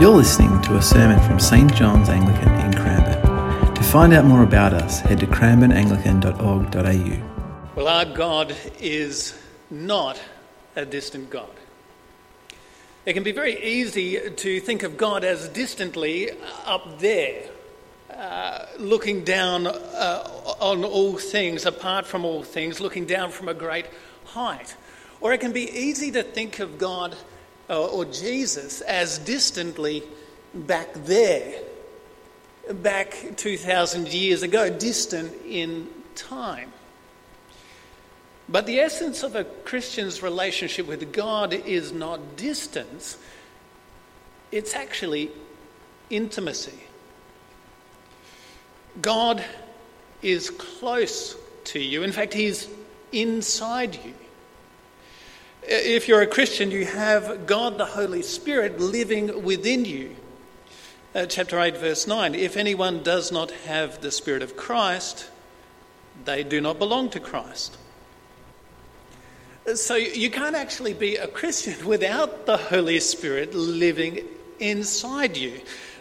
You're listening to a sermon from St John's Anglican in Cranbourne. To find out more about us, head to cranbourneanglican.org.au. Well, our God is not a distant God. It can be very easy to think of God as distantly up there, uh, looking down uh, on all things, apart from all things, looking down from a great height. Or it can be easy to think of God or Jesus as distantly back there, back 2,000 years ago, distant in time. But the essence of a Christian's relationship with God is not distance, it's actually intimacy. God is close to you. In fact, He's inside you. If you're a Christian, you have God the Holy Spirit living within you. Uh, chapter 8, verse 9 If anyone does not have the Spirit of Christ, they do not belong to Christ. So you can't actually be a Christian without the Holy Spirit living inside you,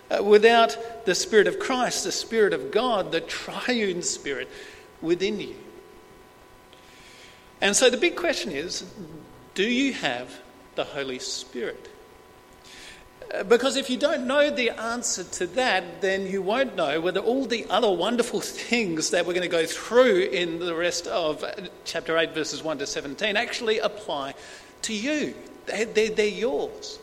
uh, without the Spirit of Christ, the Spirit of God, the triune Spirit within you. And so the big question is do you have the Holy Spirit? Uh, because if you don't know the answer to that, then you won't know whether all the other wonderful things that we're going to go through in the rest of uh, chapter 8, verses 1 to 17, actually apply to you. They're, they're, they're yours.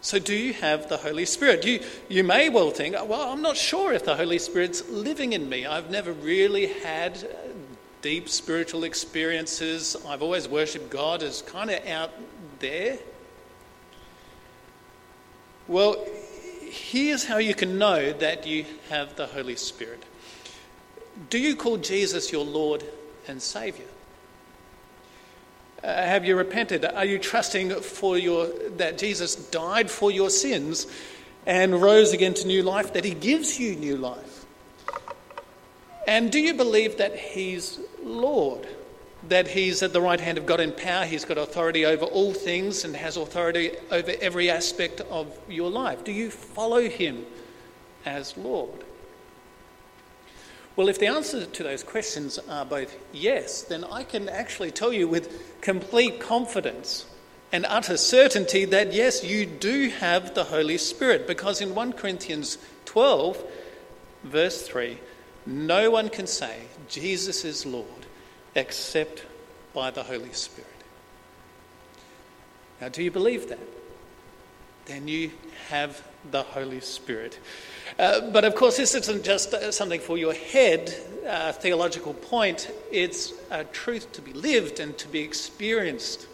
So, do you have the Holy Spirit? You, you may well think, well, I'm not sure if the Holy Spirit's living in me. I've never really had deep spiritual experiences. I've always worshipped God as kind of out there. Well, here's how you can know that you have the Holy Spirit. Do you call Jesus your Lord and Saviour? Uh, have you repented? Are you trusting for your, that Jesus died for your sins and rose again to new life, that He gives you new life? And do you believe that He's Lord? That He's at the right hand of God in power, He's got authority over all things and has authority over every aspect of your life? Do you follow Him as Lord? Well, if the answer to those questions are both yes, then I can actually tell you with complete confidence and utter certainty that yes, you do have the Holy Spirit, because in 1 Corinthians 12, verse 3, no one can say Jesus is Lord except by the Holy Spirit. Now, do you believe that? Then you have the Holy Spirit. Uh, but of course, this isn't just uh, something for your head, uh, theological point. It's a truth to be lived and to be experienced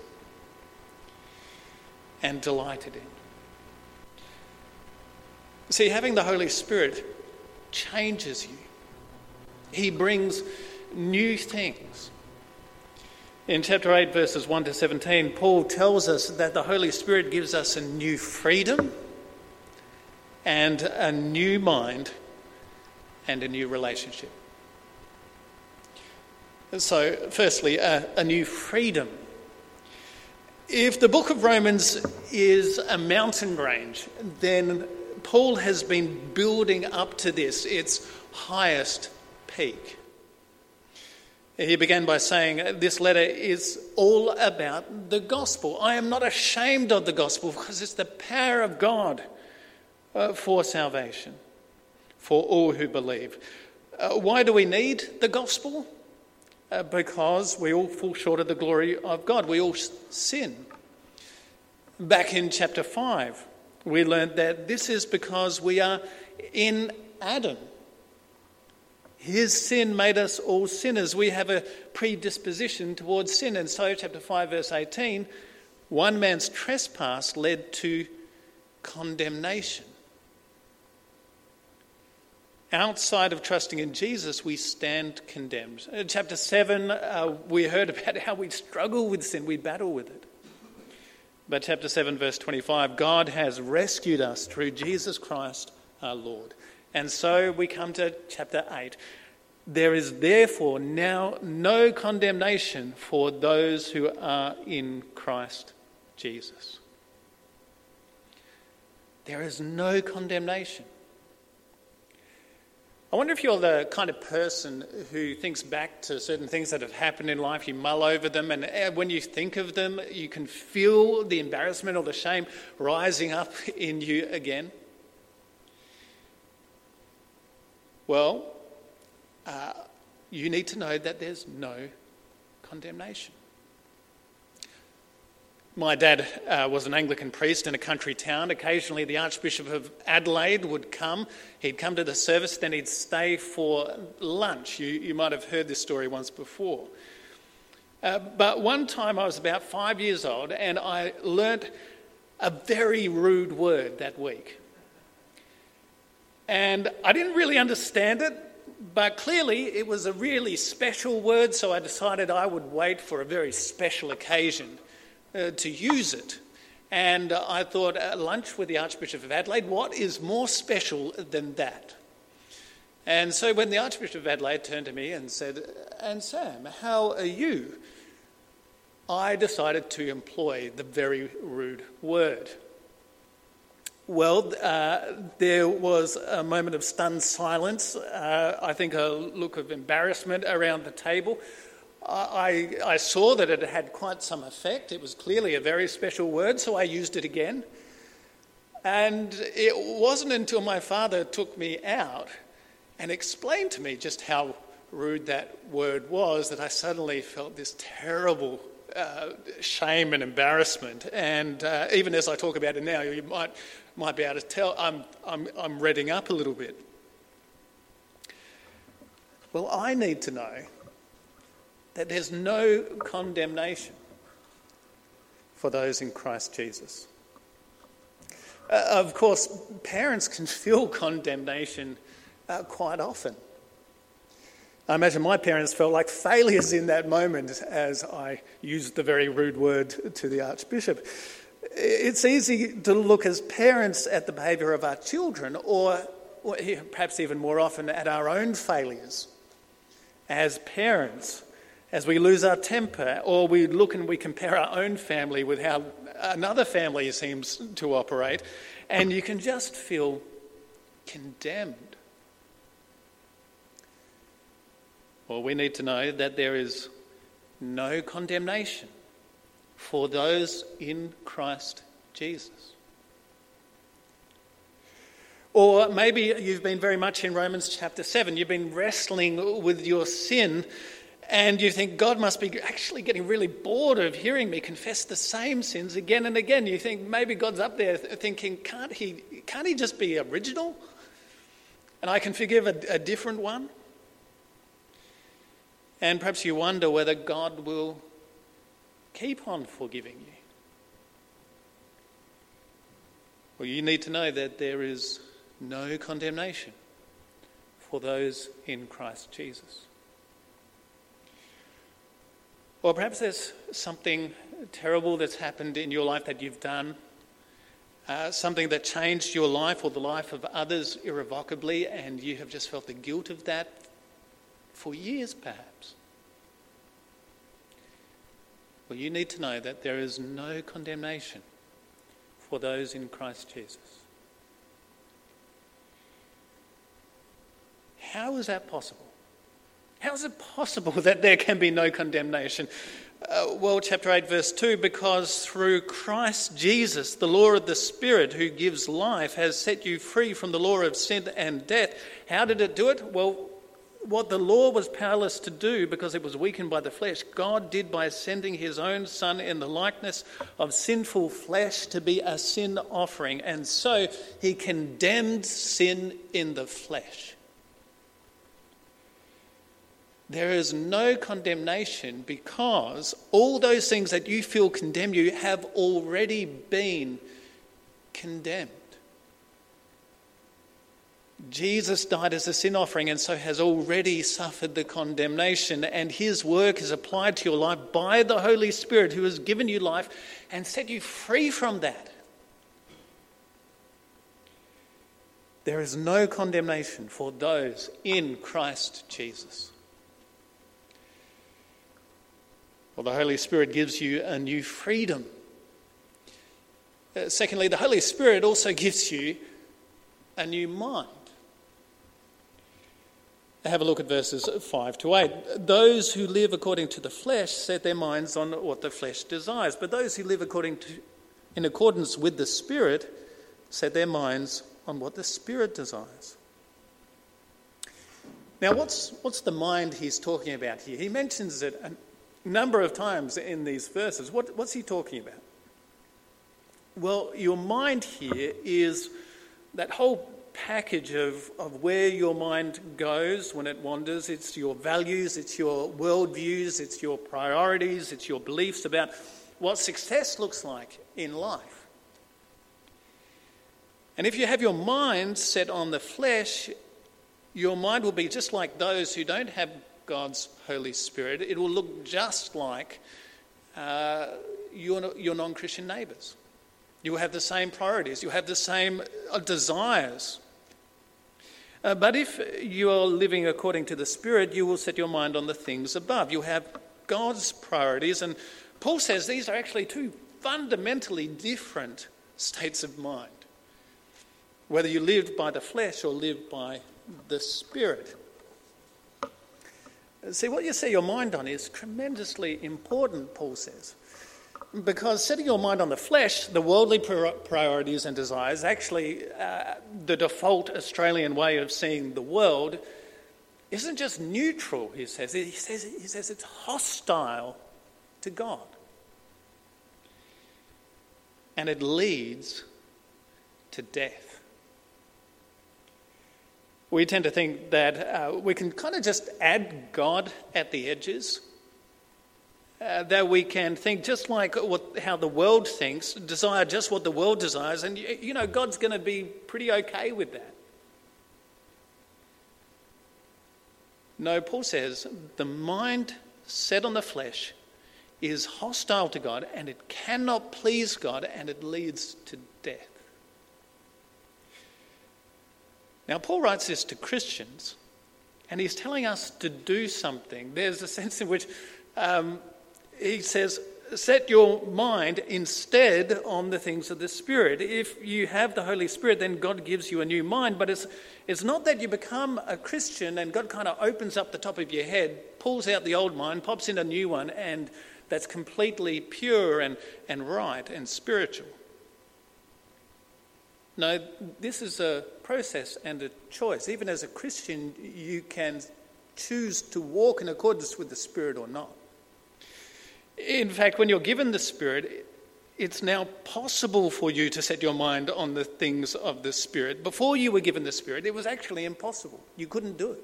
and delighted in. See, having the Holy Spirit changes you. He brings new things. In chapter 8, verses 1 to 17, Paul tells us that the Holy Spirit gives us a new freedom and a new mind and a new relationship. So, firstly, a, a new freedom. If the book of Romans is a mountain range, then Paul has been building up to this, its highest peak. He began by saying, This letter is all about the gospel. I am not ashamed of the gospel because it's the power of God uh, for salvation for all who believe. Uh, why do we need the gospel? Uh, because we all fall short of the glory of God. We all sin. Back in chapter 5, we learned that this is because we are in Adam. His sin made us all sinners. We have a predisposition towards sin. And so, chapter 5, verse 18, one man's trespass led to condemnation. Outside of trusting in Jesus, we stand condemned. In chapter 7, uh, we heard about how we struggle with sin, we battle with it. But chapter 7, verse 25, God has rescued us through Jesus Christ our Lord. And so we come to chapter 8. There is therefore now no condemnation for those who are in Christ Jesus. there is no condemnation. I wonder if you're the kind of person who thinks back to certain things that have happened in life, you mull over them, and eh, when you think of them, you can feel the embarrassment or the shame rising up in you again. Well, uh, you need to know that there's no condemnation. My dad uh, was an Anglican priest in a country town. Occasionally, the Archbishop of Adelaide would come. He'd come to the service, then he'd stay for lunch. You, you might have heard this story once before. Uh, but one time I was about five years old and I learnt a very rude word that week. And I didn't really understand it, but clearly it was a really special word, so I decided I would wait for a very special occasion uh, to use it. And uh, I thought, at lunch with the Archbishop of Adelaide, what is more special than that? And so when the Archbishop of Adelaide turned to me and said, And Sam, how are you? I decided to employ the very rude word. Well, uh, there was a moment of stunned silence, uh, I think a look of embarrassment around the table. I, I saw that it had quite some effect. It was clearly a very special word, so I used it again. And it wasn't until my father took me out and explained to me just how rude that word was that I suddenly felt this terrible uh, shame and embarrassment. And uh, even as I talk about it now, you might, might be able to tell I'm, I'm, I'm redding up a little bit. Well, I need to know that there's no condemnation for those in Christ Jesus. Uh, of course, parents can feel condemnation uh, quite often. I imagine my parents felt like failures in that moment as I used the very rude word to the Archbishop. It's easy to look as parents at the behaviour of our children, or, or perhaps even more often at our own failures. As parents, as we lose our temper, or we look and we compare our own family with how another family seems to operate, and you can just feel condemned. Well, we need to know that there is no condemnation for those in Christ Jesus. Or maybe you've been very much in Romans chapter 7. You've been wrestling with your sin and you think God must be actually getting really bored of hearing me confess the same sins again and again. You think maybe God's up there thinking, can't he, can't he just be original? And I can forgive a, a different one? And perhaps you wonder whether God will keep on forgiving you. Well, you need to know that there is no condemnation for those in Christ Jesus. Or perhaps there's something terrible that's happened in your life that you've done, uh, something that changed your life or the life of others irrevocably, and you have just felt the guilt of that for years, perhaps. Well, you need to know that there is no condemnation for those in Christ Jesus. How is that possible? How is it possible that there can be no condemnation? Uh, well, chapter 8, verse 2 because through Christ Jesus, the law of the Spirit who gives life has set you free from the law of sin and death. How did it do it? Well, what the law was powerless to do because it was weakened by the flesh, God did by sending his own Son in the likeness of sinful flesh to be a sin offering. And so he condemned sin in the flesh. There is no condemnation because all those things that you feel condemn you have already been condemned. Jesus died as a sin offering and so has already suffered the condemnation, and his work is applied to your life by the Holy Spirit who has given you life and set you free from that. There is no condemnation for those in Christ Jesus. Well, the Holy Spirit gives you a new freedom. Uh, secondly, the Holy Spirit also gives you a new mind. Have a look at verses 5 to 8. Those who live according to the flesh set their minds on what the flesh desires, but those who live according to, in accordance with the Spirit set their minds on what the Spirit desires. Now, what's, what's the mind he's talking about here? He mentions it a number of times in these verses. What, what's he talking about? Well, your mind here is that whole package of, of where your mind goes when it wanders. It's your values, it's your worldviews, it's your priorities, it's your beliefs about what success looks like in life. And if you have your mind set on the flesh, your mind will be just like those who don't have God's Holy Spirit. It will look just like uh, your, your non Christian neighbours. You have the same priorities, you have the same uh, desires. Uh, but if you are living according to the Spirit, you will set your mind on the things above. You have God's priorities. And Paul says these are actually two fundamentally different states of mind. Whether you live by the flesh or live by the Spirit. See, what you set your mind on is tremendously important, Paul says. Because setting your mind on the flesh, the worldly priorities and desires, actually uh, the default Australian way of seeing the world, isn't just neutral, he says. He says, he says it's hostile to God. And it leads to death. We tend to think that uh, we can kind of just add God at the edges uh, that we can think just like what, how the world thinks, desire just what the world desires, and you know, God's going to be pretty okay with that. No, Paul says the mind set on the flesh is hostile to God and it cannot please God and it leads to death. Now, Paul writes this to Christians and he's telling us to do something. There's a sense in which um, he says, set your mind instead on the things of the Spirit. If you have the Holy Spirit, then God gives you a new mind. But it's, it's not that you become a Christian and God kind of opens up the top of your head, pulls out the old mind, pops in a new one, and that's completely pure and, and right and spiritual. No, this is a process and a choice. Even as a Christian, you can choose to walk in accordance with the Spirit or not. In fact, when you're given the Spirit, it's now possible for you to set your mind on the things of the Spirit. Before you were given the Spirit, it was actually impossible. You couldn't do it.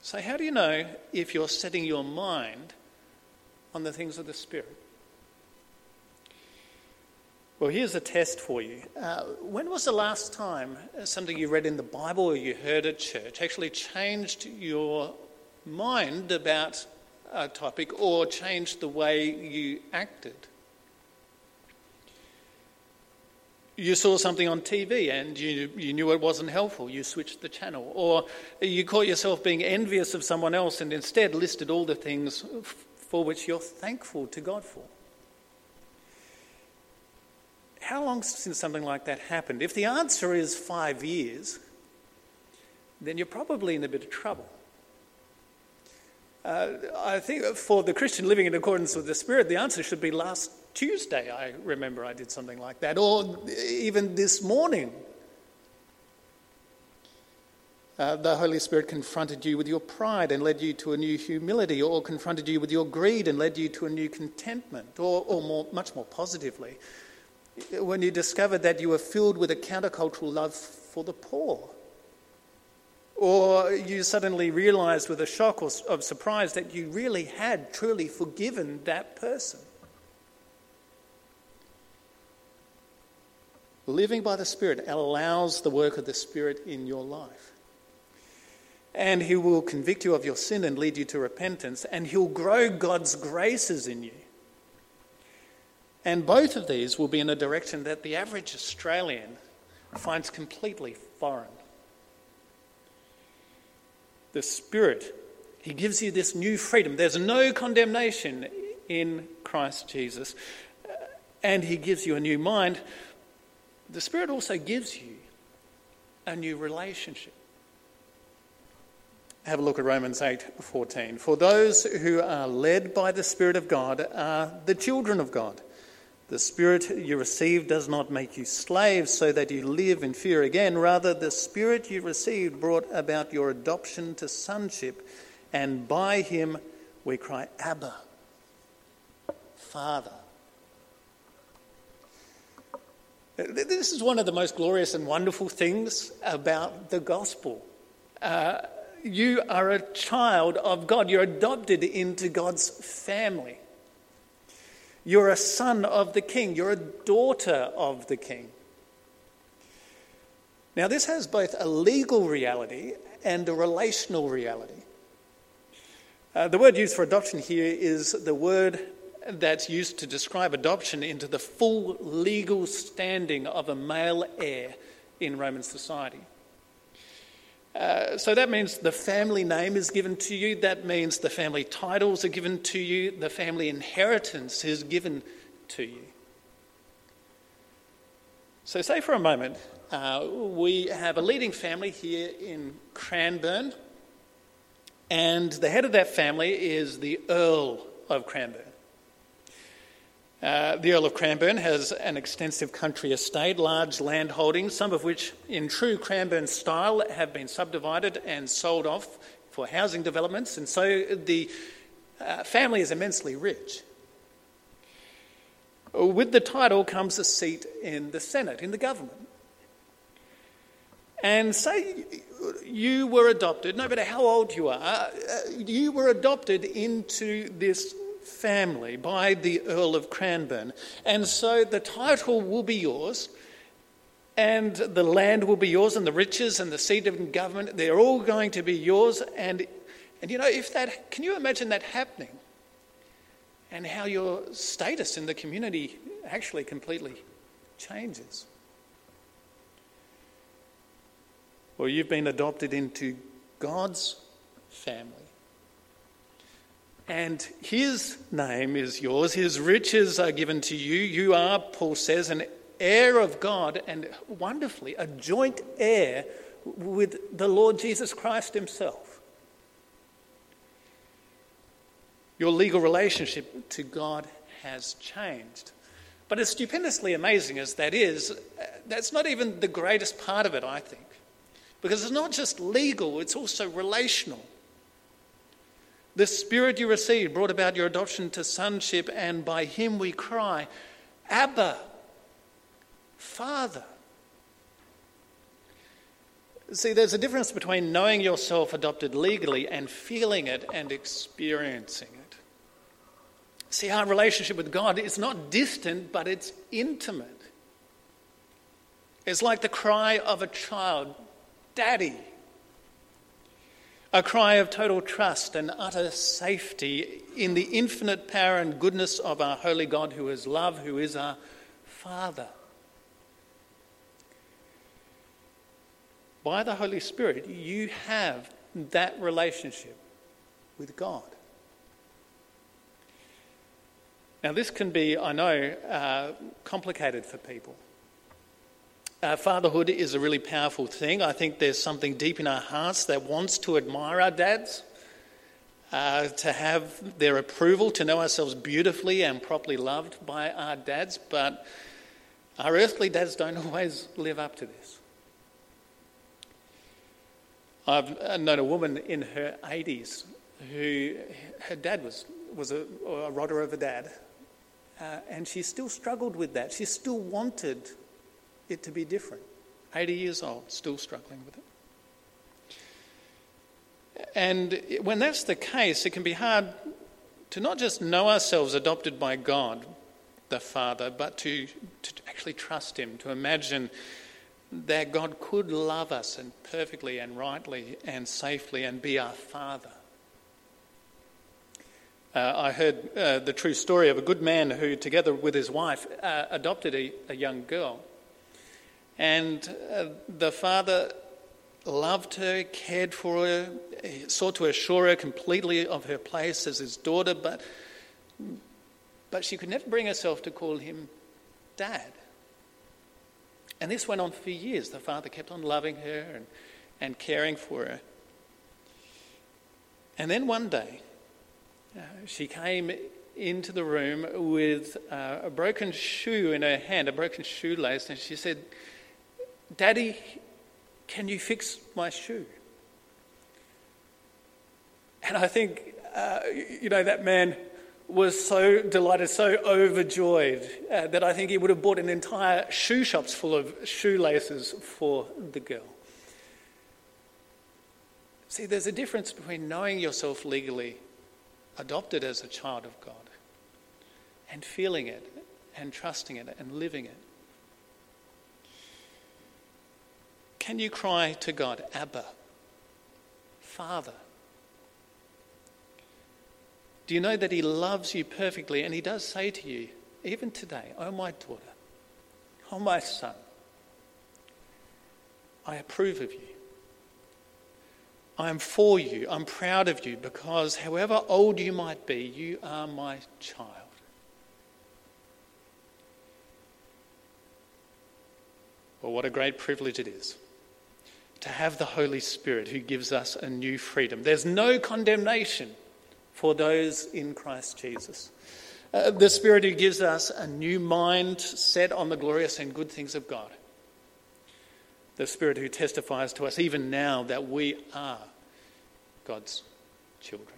So, how do you know if you're setting your mind on the things of the Spirit? Well, here's a test for you. Uh, when was the last time something you read in the Bible or you heard at church actually changed your mind about a topic or changed the way you acted. You saw something on TV and you, you knew it wasn't helpful, you switched the channel. Or you caught yourself being envious of someone else and instead listed all the things for which you're thankful to God for. How long since something like that happened? If the answer is five years, then you're probably in a bit of trouble. Uh, I think for the Christian living in accordance with the Spirit, the answer should be last Tuesday. I remember I did something like that, or even this morning. Uh, the Holy Spirit confronted you with your pride and led you to a new humility, or confronted you with your greed and led you to a new contentment, or, or more, much more positively, when you discovered that you were filled with a countercultural love for the poor or you suddenly realized with a shock or, of surprise that you really had truly forgiven that person. Living by the Spirit allows the work of the Spirit in your life. And He will convict you of your sin and lead you to repentance, and He'll grow God's graces in you. And both of these will be in a direction that the average Australian finds completely foreign the Spirit. He gives you this new freedom. There's no condemnation in Christ Jesus. and He gives you a new mind, the Spirit also gives you a new relationship. Have a look at Romans 8:14. For those who are led by the Spirit of God are the children of God. The Spirit you received does not make you slaves so that you live in fear again. Rather, the Spirit you received brought about your adoption to sonship, and by him we cry, Abba, Father. This is one of the most glorious and wonderful things about the gospel. Uh, you are a child of God, you're adopted into God's family. You're a son of the king, you're a daughter of the king. Now, this has both a legal reality and a relational reality. Uh, the word used for adoption here is the word that's used to describe adoption into the full legal standing of a male heir in Roman society. Uh, so that means the family name is given to you. That means the family titles are given to you. The family inheritance is given to you. So, say for a moment, uh, we have a leading family here in Cranbourne, and the head of that family is the Earl of Cranbourne. Uh, the Earl of Cranbourne has an extensive country estate, large land holdings, some of which, in true Cranbourne style, have been subdivided and sold off for housing developments, and so the uh, family is immensely rich. With the title comes a seat in the Senate, in the government. And say you were adopted, no matter how old you are, uh, you were adopted into this family by the Earl of Cranbourne. And so the title will be yours, and the land will be yours, and the riches and the seat of government, they're all going to be yours. And, and you know, if that, can you imagine that happening? And how your status in the community actually completely changes. Well, you've been adopted into God's family. And his name is yours, his riches are given to you. You are, Paul says, an heir of God and wonderfully a joint heir with the Lord Jesus Christ himself. Your legal relationship to God has changed. But as stupendously amazing as that is, uh, that's not even the greatest part of it, I think. Because it's not just legal, it's also relational. The Spirit you received brought about your adoption to sonship, and by him we cry, Abba, Father. See, there's a difference between knowing yourself adopted legally and feeling it and experiencing it. See, our relationship with God is not distant, but it's intimate. It's like the cry of a child, Daddy a cry of total trust and utter safety in the infinite power and goodness of our holy God, who is love, who is our Father. By the Holy Spirit, you have that relationship with God. Now, this can be, I know, uh, complicated for people. Uh, fatherhood is a really powerful thing. I think there's something deep in our hearts that wants to admire our dads, uh, to have their approval, to know ourselves beautifully and properly loved by our dads, but our earthly dads don't always live up to this. I've uh, known a woman in her 80s who her dad was, was a, a rodder of a dad, uh, and she still struggled with that. She still wanted it to be different. 80 years old, still struggling with it. And when that's the case, it can be hard to not just know ourselves adopted by God, the Father, but to, to actually trust Him, to imagine that God could love us and perfectly and rightly and safely and be our Father. Uh, I heard uh, the true story of a good man who, together with his wife, uh, adopted a, a young girl. And uh, the father loved her, cared for her, sought to assure her completely of her place as his daughter, but, but she could never bring herself to call him dad. And this went on for years. The father kept on loving her and, and caring for her. And then one day, uh, she came into the room with uh, a broken shoe in her hand, a broken shoelace, and she said, Daddy, can you fix my shoe? And I think, uh, you know, that man was so delighted, so overjoyed uh, that I think he would have bought an entire shoe shops full of shoelaces for the girl. See, there's a difference between knowing yourself legally adopted as a child of God and feeling it and trusting it and living it. Can you cry to God, Abba, Father? Do you know that He loves you perfectly? And He does say to you, even today, Oh, my daughter, oh, my son, I approve of you. I am for you. I'm proud of you because however old you might be, you are my child. Well, what a great privilege it is to have the Holy Spirit who gives us a new freedom. There's no condemnation for those in Christ Jesus. Uh, the Spirit who gives us a new mind set on the glorious and good things of God the Spirit who testifies to us even now that we are God's children.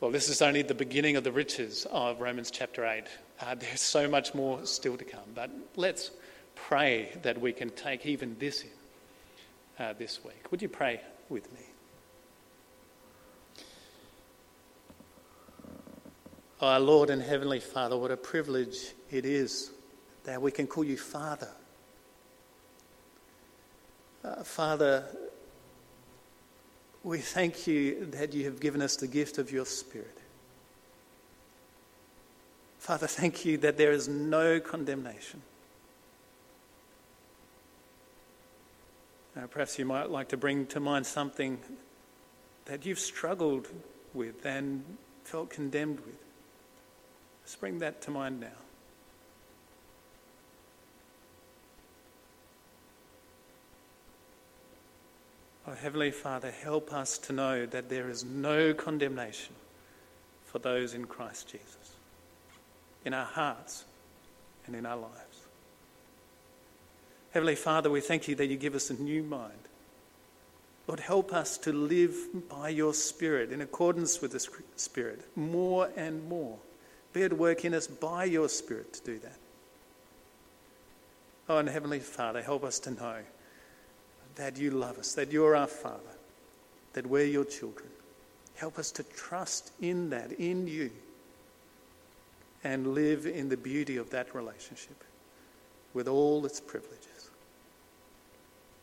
Well, this is only the beginning of the riches of Romans chapter 8. Uh, there's so much more still to come, but let's pray that we can take even this in uh, this week. Would you pray with me? Our Lord and Heavenly Father, what a privilege it is that we can call you Father. Uh, Father, we thank you that you have given us the gift of your Spirit. Father, thank you that there is no condemnation. Perhaps you might like to bring to mind something that you've struggled with and felt condemned with. Bring that to mind now. Oh, Heavenly Father, help us to know that there is no condemnation for those in Christ Jesus, in our hearts and in our lives. Heavenly Father, we thank you that you give us a new mind. Lord, help us to live by your Spirit in accordance with the Spirit more and more. Be at work in us by your Spirit to do that. Oh, and Heavenly Father, help us to know that you love us, that you're our Father, that we're your children. Help us to trust in that, in you, and live in the beauty of that relationship with all its privileges.